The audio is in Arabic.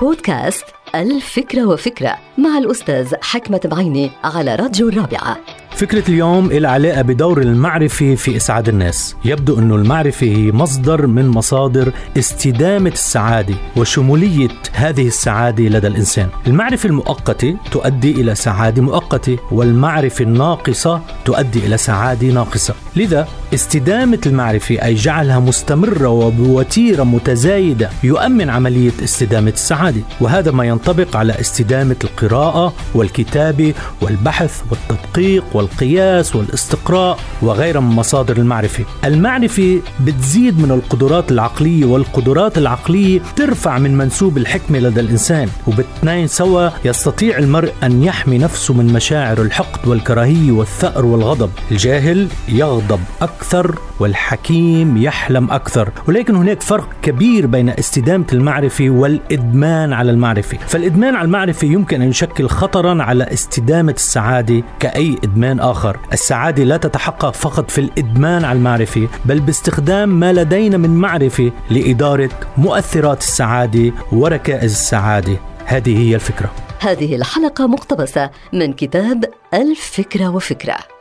بودكاست الفكرة وفكرة مع الأستاذ حكمة بعيني على راديو الرابعة. فكرة اليوم لها علاقة بدور المعرفة في إسعاد الناس. يبدو أن المعرفة هي مصدر من مصادر استدامة السعادة وشمولية هذه السعادة لدى الإنسان. المعرفة المؤقتة تؤدي إلى سعادة مؤقتة والمعرفة الناقصة تؤدي إلى سعادة ناقصة. لذا استدامة المعرفة أي جعلها مستمرة وبوتيرة متزايدة يؤمن عملية استدامة السعادة وهذا ما ينطبق على استدامة القراءة والكتابة والبحث والتدقيق والقياس والاستقراء وغيرها من مصادر المعرفة. المعرفة بتزيد من القدرات العقلية والقدرات العقلية ترفع من منسوب الحكمة لدى الإنسان وبالاثنين سوا يستطيع المرء أن يحمي نفسه من مشاعر الحقد والكراهية والثأر والغضب. الجاهل يغضب أكثر. والحكيم يحلم أكثر. ولكن هناك فرق كبير بين استدامة المعرفة والإدمان على المعرفة. فالإدمان على المعرفة يمكن أن يشكل خطرا على استدامة السعادة كأي إدمان آخر. السعادة لا تتحقق فقط في الإدمان على المعرفة بل باستخدام ما لدينا من معرفة لإدارة مؤثرات السعادة وركائز السعادة. هذه هي الفكرة. هذه الحلقة مقتبسة من كتاب الفكرة وفكرة.